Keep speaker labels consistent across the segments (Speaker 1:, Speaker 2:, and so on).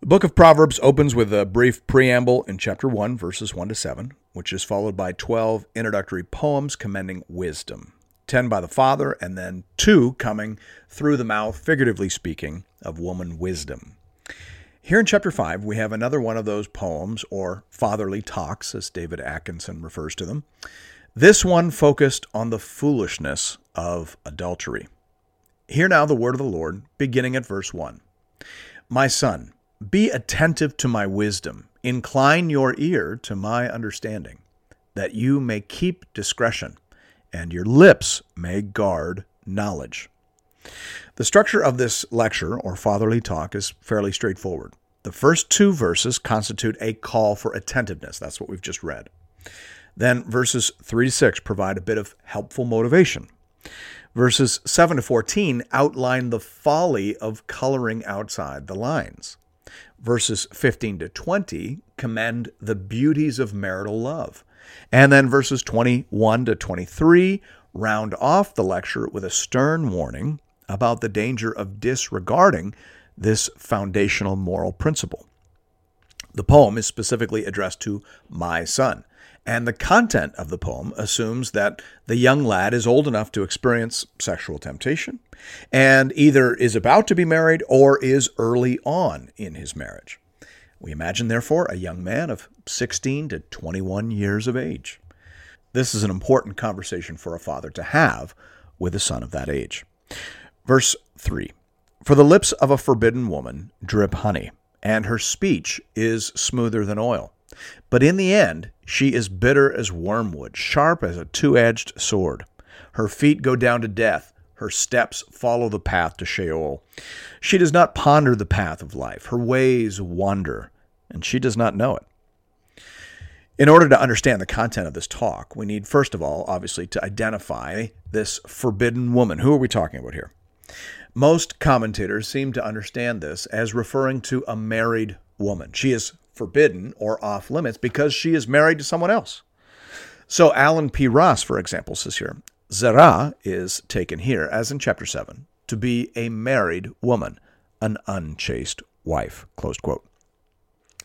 Speaker 1: The book of Proverbs opens with a brief preamble in chapter 1, verses 1 to 7, which is followed by 12 introductory poems commending wisdom 10 by the father, and then two coming through the mouth, figuratively speaking, of woman wisdom. Here in chapter 5, we have another one of those poems, or fatherly talks, as David Atkinson refers to them. This one focused on the foolishness of adultery. Hear now the word of the Lord, beginning at verse 1. My son, be attentive to my wisdom, incline your ear to my understanding, that you may keep discretion, and your lips may guard knowledge. The structure of this lecture, or fatherly talk, is fairly straightforward. The first two verses constitute a call for attentiveness. That's what we've just read. Then verses 3 to 6 provide a bit of helpful motivation. Verses 7 to 14 outline the folly of coloring outside the lines verses 15 to 20 commend the beauties of marital love. And then verses 21 to 23 round off the lecture with a stern warning about the danger of disregarding this foundational moral principle. The poem is specifically addressed to my son, and the content of the poem assumes that the young lad is old enough to experience sexual temptation and either is about to be married or is early on in his marriage. We imagine, therefore, a young man of 16 to 21 years of age. This is an important conversation for a father to have with a son of that age. Verse 3 For the lips of a forbidden woman drip honey, and her speech is smoother than oil. But in the end, she is bitter as wormwood, sharp as a two edged sword. Her feet go down to death, her steps follow the path to Sheol. She does not ponder the path of life, her ways wander, and she does not know it. In order to understand the content of this talk, we need, first of all, obviously, to identify this forbidden woman. Who are we talking about here? Most commentators seem to understand this as referring to a married woman. She is forbidden or off limits because she is married to someone else. So Allen P. Ross, for example, says here zarah is taken here, as in chapter 7, to be a married woman, an unchaste wife. Closed quote.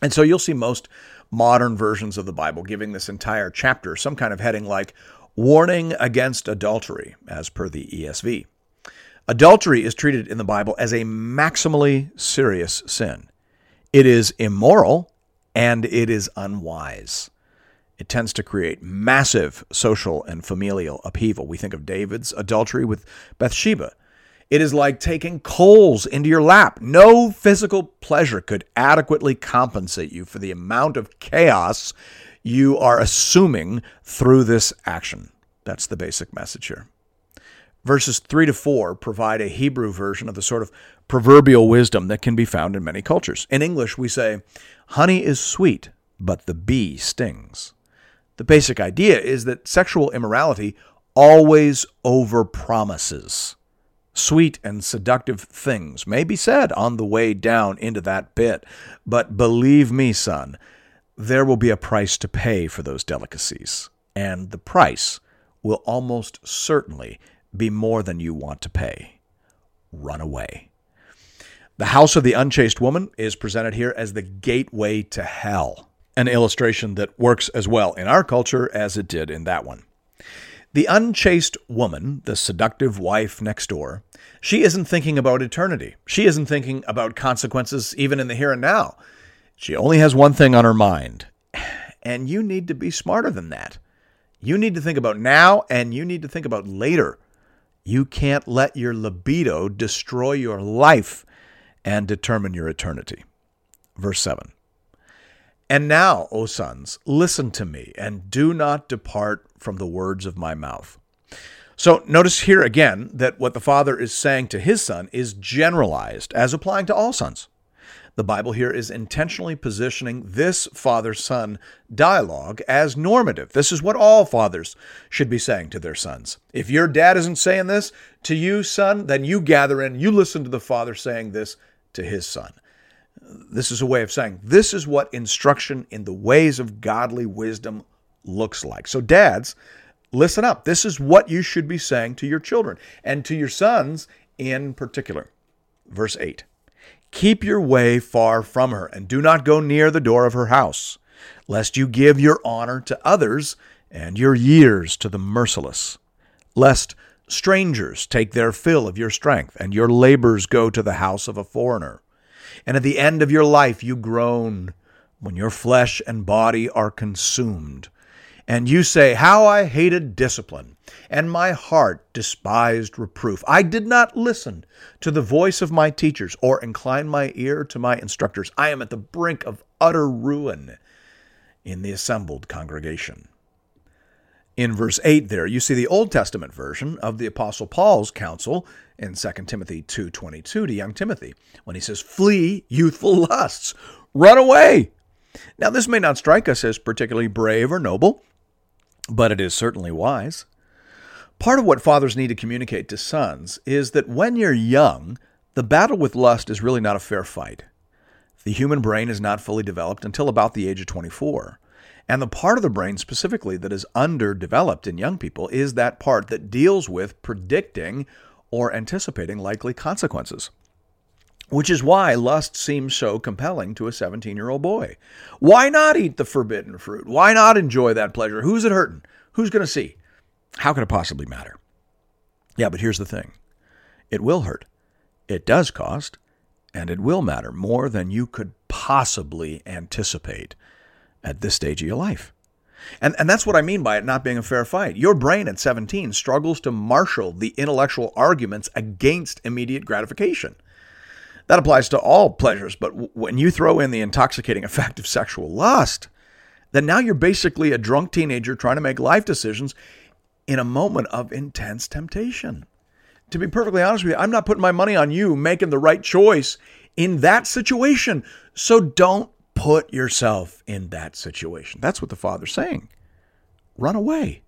Speaker 1: And so you'll see most modern versions of the Bible giving this entire chapter some kind of heading like Warning Against Adultery, as per the ESV. Adultery is treated in the Bible as a maximally serious sin. It is immoral and it is unwise. It tends to create massive social and familial upheaval. We think of David's adultery with Bathsheba. It is like taking coals into your lap. No physical pleasure could adequately compensate you for the amount of chaos you are assuming through this action. That's the basic message here. Verses 3 to 4 provide a Hebrew version of the sort of proverbial wisdom that can be found in many cultures. In English, we say, Honey is sweet, but the bee stings. The basic idea is that sexual immorality always overpromises. Sweet and seductive things may be said on the way down into that pit, but believe me, son, there will be a price to pay for those delicacies, and the price will almost certainly be more than you want to pay. Run away. The house of the unchaste woman is presented here as the gateway to hell, an illustration that works as well in our culture as it did in that one. The unchaste woman, the seductive wife next door, she isn't thinking about eternity. She isn't thinking about consequences even in the here and now. She only has one thing on her mind. And you need to be smarter than that. You need to think about now and you need to think about later. You can't let your libido destroy your life and determine your eternity. Verse 7 And now, O sons, listen to me, and do not depart from the words of my mouth. So notice here again that what the father is saying to his son is generalized as applying to all sons. The Bible here is intentionally positioning this father son dialogue as normative. This is what all fathers should be saying to their sons. If your dad isn't saying this to you, son, then you gather in, you listen to the father saying this to his son. This is a way of saying this is what instruction in the ways of godly wisdom looks like. So, dads, listen up. This is what you should be saying to your children and to your sons in particular. Verse 8 Keep your way far from her, and do not go near the door of her house, lest you give your honor to others and your years to the merciless, lest strangers take their fill of your strength, and your labors go to the house of a foreigner. And at the end of your life you groan, when your flesh and body are consumed. And you say, How I hated discipline, and my heart despised reproof. I did not listen to the voice of my teachers or incline my ear to my instructors. I am at the brink of utter ruin in the assembled congregation. In verse 8 there you see the Old Testament version of the apostle Paul's counsel in 2 Timothy 2:22 to young Timothy when he says flee youthful lusts run away now this may not strike us as particularly brave or noble but it is certainly wise. Part of what fathers need to communicate to sons is that when you're young, the battle with lust is really not a fair fight. The human brain is not fully developed until about the age of 24. And the part of the brain specifically that is underdeveloped in young people is that part that deals with predicting or anticipating likely consequences. Which is why lust seems so compelling to a 17 year old boy. Why not eat the forbidden fruit? Why not enjoy that pleasure? Who's it hurting? Who's going to see? How could it possibly matter? Yeah, but here's the thing it will hurt. It does cost, and it will matter more than you could possibly anticipate at this stage of your life. And, and that's what I mean by it not being a fair fight. Your brain at 17 struggles to marshal the intellectual arguments against immediate gratification. That applies to all pleasures, but when you throw in the intoxicating effect of sexual lust, then now you're basically a drunk teenager trying to make life decisions in a moment of intense temptation. To be perfectly honest with you, I'm not putting my money on you making the right choice in that situation. So don't put yourself in that situation. That's what the Father's saying. Run away.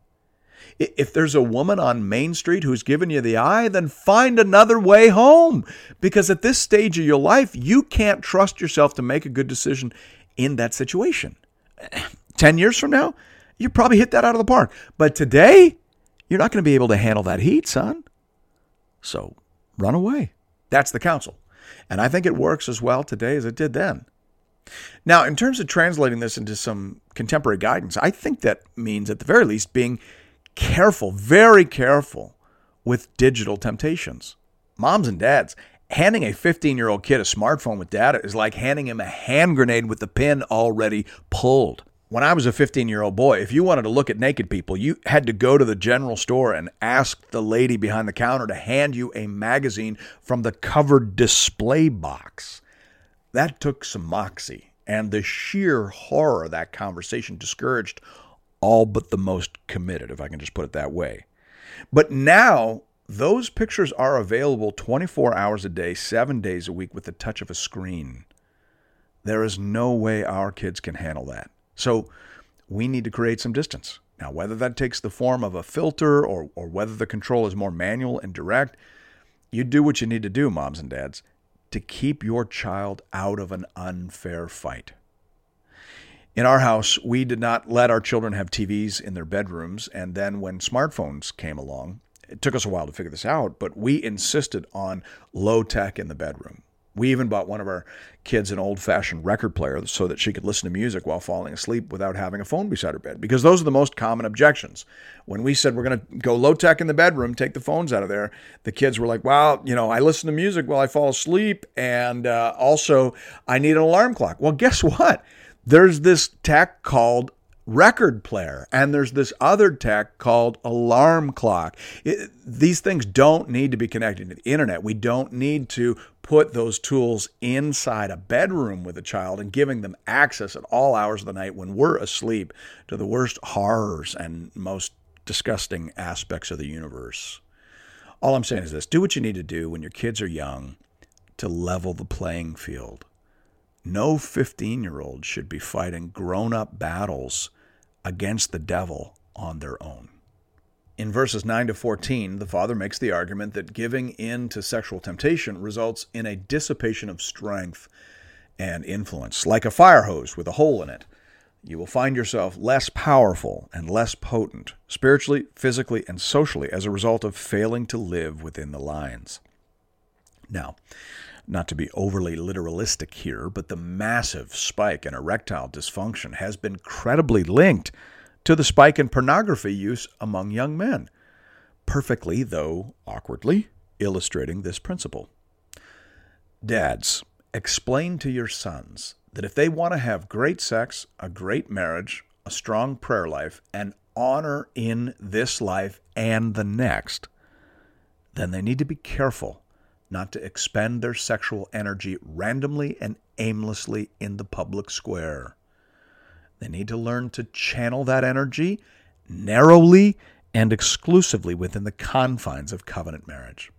Speaker 1: If there's a woman on Main Street who's given you the eye, then find another way home. Because at this stage of your life, you can't trust yourself to make a good decision in that situation. 10 years from now, you probably hit that out of the park. But today, you're not going to be able to handle that heat, son. So run away. That's the counsel. And I think it works as well today as it did then. Now, in terms of translating this into some contemporary guidance, I think that means, at the very least, being careful, very careful with digital temptations. Moms and dads, handing a 15 year old kid a smartphone with data is like handing him a hand grenade with the pin already pulled. When I was a 15 year old boy, if you wanted to look at naked people, you had to go to the general store and ask the lady behind the counter to hand you a magazine from the covered display box. That took some moxie, and the sheer horror of that conversation discouraged all but the most committed, if I can just put it that way. But now those pictures are available 24 hours a day, seven days a week with the touch of a screen. There is no way our kids can handle that. So we need to create some distance. Now, whether that takes the form of a filter or, or whether the control is more manual and direct, you do what you need to do, moms and dads, to keep your child out of an unfair fight. In our house, we did not let our children have TVs in their bedrooms. And then when smartphones came along, it took us a while to figure this out, but we insisted on low tech in the bedroom. We even bought one of our kids an old fashioned record player so that she could listen to music while falling asleep without having a phone beside her bed, because those are the most common objections. When we said we're going to go low tech in the bedroom, take the phones out of there, the kids were like, well, you know, I listen to music while I fall asleep, and uh, also I need an alarm clock. Well, guess what? There's this tech called record player and there's this other tech called alarm clock. It, these things don't need to be connected to the internet. We don't need to put those tools inside a bedroom with a child and giving them access at all hours of the night when we're asleep to the worst horrors and most disgusting aspects of the universe. All I'm saying is this do what you need to do when your kids are young to level the playing field. No 15 year old should be fighting grown up battles against the devil on their own. In verses 9 to 14, the father makes the argument that giving in to sexual temptation results in a dissipation of strength and influence, like a fire hose with a hole in it. You will find yourself less powerful and less potent, spiritually, physically, and socially, as a result of failing to live within the lines. Now, not to be overly literalistic here, but the massive spike in erectile dysfunction has been credibly linked to the spike in pornography use among young men, perfectly, though awkwardly, illustrating this principle. Dads, explain to your sons that if they want to have great sex, a great marriage, a strong prayer life, and honor in this life and the next, then they need to be careful not to expend their sexual energy randomly and aimlessly in the public square. They need to learn to channel that energy narrowly and exclusively within the confines of covenant marriage.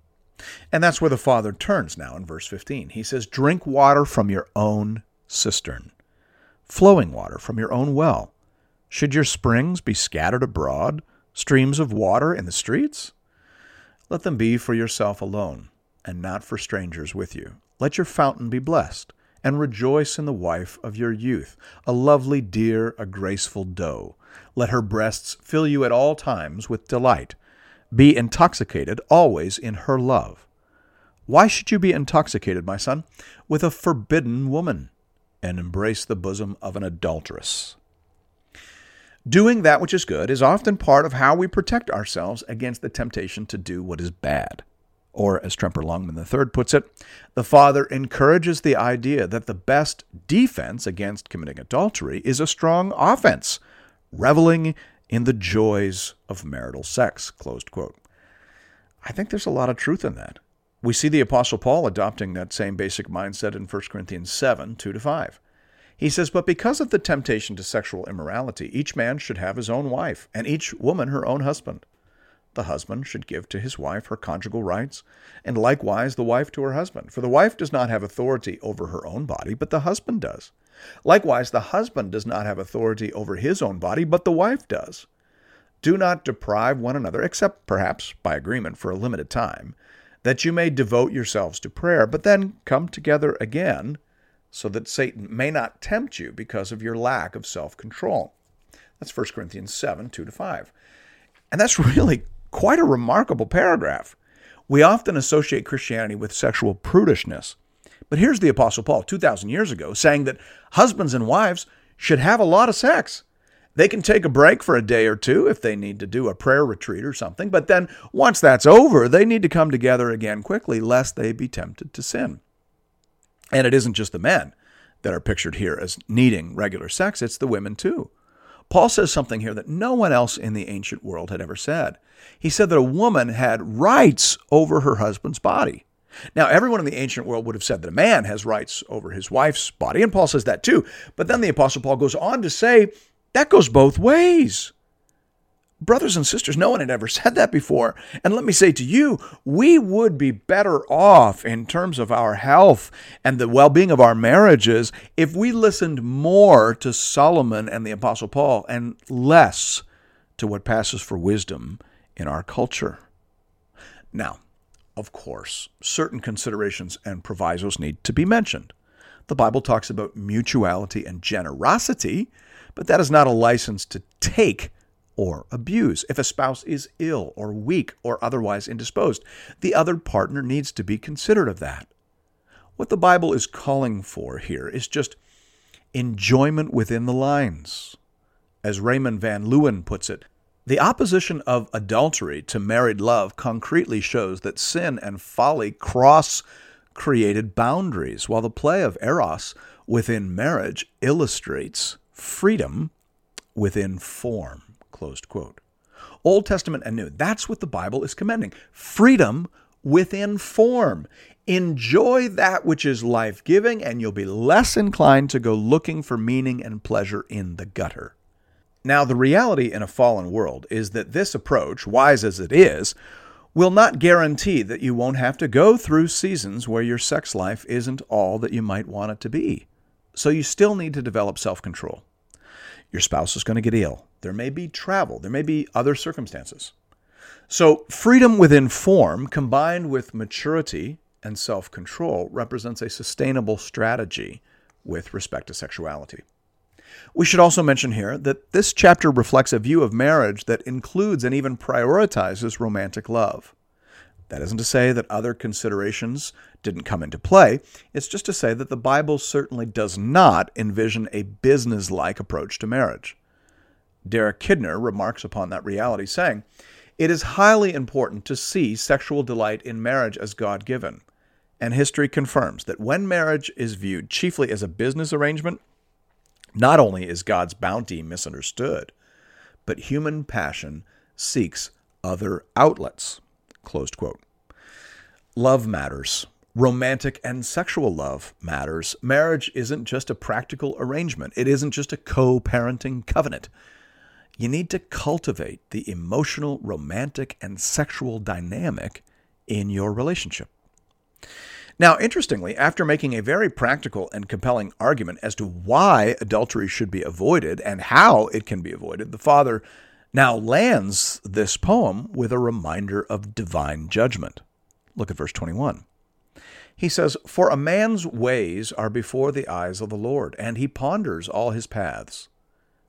Speaker 1: And that's where the Father turns now in verse 15. He says, Drink water from your own cistern, flowing water from your own well. Should your springs be scattered abroad, streams of water in the streets? Let them be for yourself alone, and not for strangers with you. Let your fountain be blessed and rejoice in the wife of your youth, a lovely deer, a graceful doe. Let her breasts fill you at all times with delight. Be intoxicated always in her love. Why should you be intoxicated, my son, with a forbidden woman, and embrace the bosom of an adulteress? Doing that which is good is often part of how we protect ourselves against the temptation to do what is bad. Or, as Tremper Longman III puts it, the father encourages the idea that the best defense against committing adultery is a strong offense, reveling in the joys of marital sex. Closed quote. I think there's a lot of truth in that. We see the Apostle Paul adopting that same basic mindset in 1 Corinthians 7 2 to 5. He says, But because of the temptation to sexual immorality, each man should have his own wife, and each woman her own husband. The husband should give to his wife her conjugal rights, and likewise the wife to her husband. For the wife does not have authority over her own body, but the husband does. Likewise, the husband does not have authority over his own body, but the wife does. Do not deprive one another, except perhaps by agreement for a limited time, that you may devote yourselves to prayer, but then come together again, so that Satan may not tempt you because of your lack of self control. That's 1 Corinthians 7 2 to 5. And that's really Quite a remarkable paragraph. We often associate Christianity with sexual prudishness. But here's the Apostle Paul, 2,000 years ago, saying that husbands and wives should have a lot of sex. They can take a break for a day or two if they need to do a prayer retreat or something, but then once that's over, they need to come together again quickly, lest they be tempted to sin. And it isn't just the men that are pictured here as needing regular sex, it's the women too. Paul says something here that no one else in the ancient world had ever said. He said that a woman had rights over her husband's body. Now, everyone in the ancient world would have said that a man has rights over his wife's body, and Paul says that too. But then the Apostle Paul goes on to say that goes both ways. Brothers and sisters, no one had ever said that before. And let me say to you, we would be better off in terms of our health and the well being of our marriages if we listened more to Solomon and the Apostle Paul and less to what passes for wisdom in our culture. Now, of course, certain considerations and provisos need to be mentioned. The Bible talks about mutuality and generosity, but that is not a license to take or abuse. If a spouse is ill or weak or otherwise indisposed, the other partner needs to be considerate of that. What the Bible is calling for here is just enjoyment within the lines. As Raymond Van Leeuwen puts it, the opposition of adultery to married love concretely shows that sin and folly cross created boundaries, while the play of eros within marriage illustrates freedom within form. Closed quote. Old Testament and New. That's what the Bible is commending. Freedom within form. Enjoy that which is life giving, and you'll be less inclined to go looking for meaning and pleasure in the gutter. Now, the reality in a fallen world is that this approach, wise as it is, will not guarantee that you won't have to go through seasons where your sex life isn't all that you might want it to be. So you still need to develop self control. Your spouse is going to get ill. There may be travel. There may be other circumstances. So, freedom within form combined with maturity and self control represents a sustainable strategy with respect to sexuality. We should also mention here that this chapter reflects a view of marriage that includes and even prioritizes romantic love. That isn't to say that other considerations didn't come into play. It's just to say that the Bible certainly does not envision a business like approach to marriage. Derek Kidner remarks upon that reality, saying, It is highly important to see sexual delight in marriage as God given. And history confirms that when marriage is viewed chiefly as a business arrangement, not only is God's bounty misunderstood, but human passion seeks other outlets. Love matters. Romantic and sexual love matters. Marriage isn't just a practical arrangement, it isn't just a co parenting covenant. You need to cultivate the emotional, romantic, and sexual dynamic in your relationship. Now, interestingly, after making a very practical and compelling argument as to why adultery should be avoided and how it can be avoided, the father now lands this poem with a reminder of divine judgment. Look at verse 21. He says, For a man's ways are before the eyes of the Lord, and he ponders all his paths.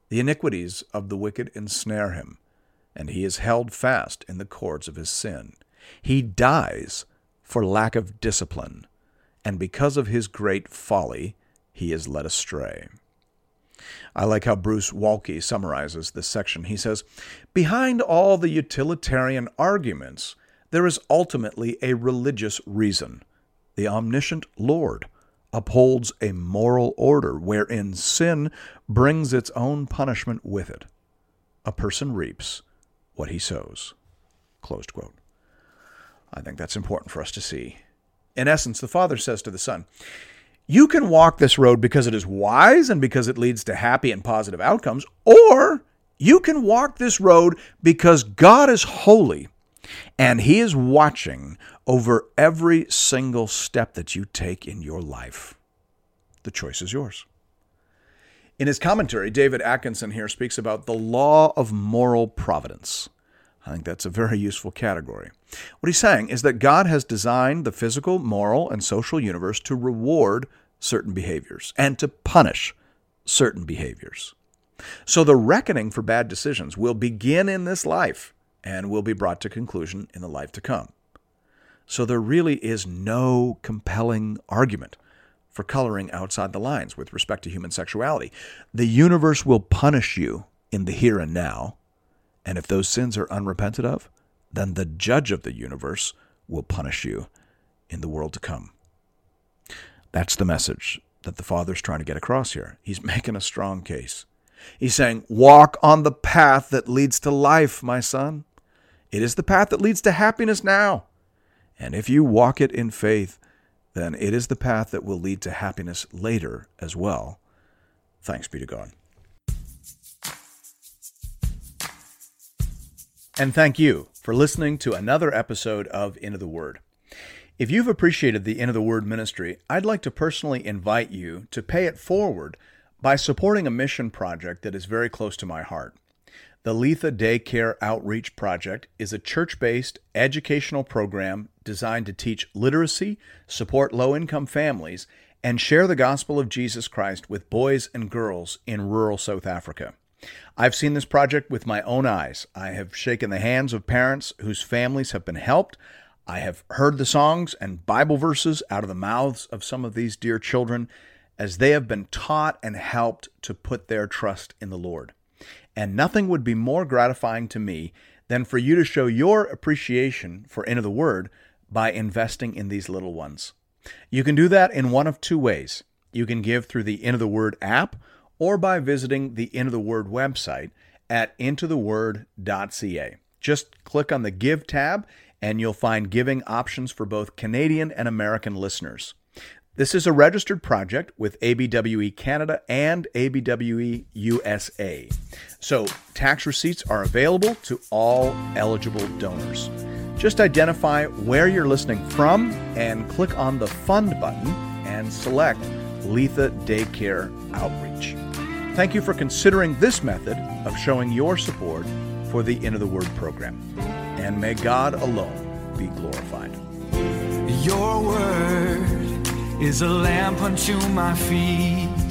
Speaker 1: The iniquities of the wicked ensnare him, and he is held fast in the cords of his sin. He dies for lack of discipline, and because of his great folly, he is led astray. I like how Bruce Waltke summarizes this section. He says, Behind all the utilitarian arguments, there is ultimately a religious reason. The omniscient Lord upholds a moral order wherein sin brings its own punishment with it. A person reaps what he sows. I think that's important for us to see. In essence, the Father says to the Son, You can walk this road because it is wise and because it leads to happy and positive outcomes, or you can walk this road because God is holy and He is watching over every single step that you take in your life. The choice is yours. In his commentary, David Atkinson here speaks about the law of moral providence. I think that's a very useful category. What he's saying is that God has designed the physical, moral, and social universe to reward certain behaviors and to punish certain behaviors. So the reckoning for bad decisions will begin in this life and will be brought to conclusion in the life to come. So there really is no compelling argument for coloring outside the lines with respect to human sexuality. The universe will punish you in the here and now, and if those sins are unrepented of, then the judge of the universe will punish you in the world to come. That's the message that the Father's trying to get across here. He's making a strong case. He's saying, Walk on the path that leads to life, my son. It is the path that leads to happiness now. And if you walk it in faith, then it is the path that will lead to happiness later as well. Thanks be to God. And thank you for listening to another episode of Into the Word. If you've appreciated the Into the Word ministry, I'd like to personally invite you to pay it forward by supporting a mission project that is very close to my heart. The Letha Daycare Outreach Project is a church based educational program designed to teach literacy, support low income families, and share the gospel of Jesus Christ with boys and girls in rural South Africa. I've seen this project with my own eyes. I have shaken the hands of parents whose families have been helped. I have heard the songs and Bible verses out of the mouths of some of these dear children as they have been taught and helped to put their trust in the Lord. And nothing would be more gratifying to me than for you to show your appreciation for Into the Word by investing in these little ones. You can do that in one of two ways. You can give through the Into the Word app or by visiting the Into the Word website at intotheword.ca. Just click on the Give tab and you'll find giving options for both Canadian and American listeners. This is a registered project with ABWE Canada and ABWE USA. So tax receipts are available to all eligible donors. Just identify where you're listening from and click on the Fund button and select Letha Daycare Outreach. Thank you for considering this method of showing your support for the Into the Word program. And may God alone be glorified.
Speaker 2: Your word is a lamp unto my feet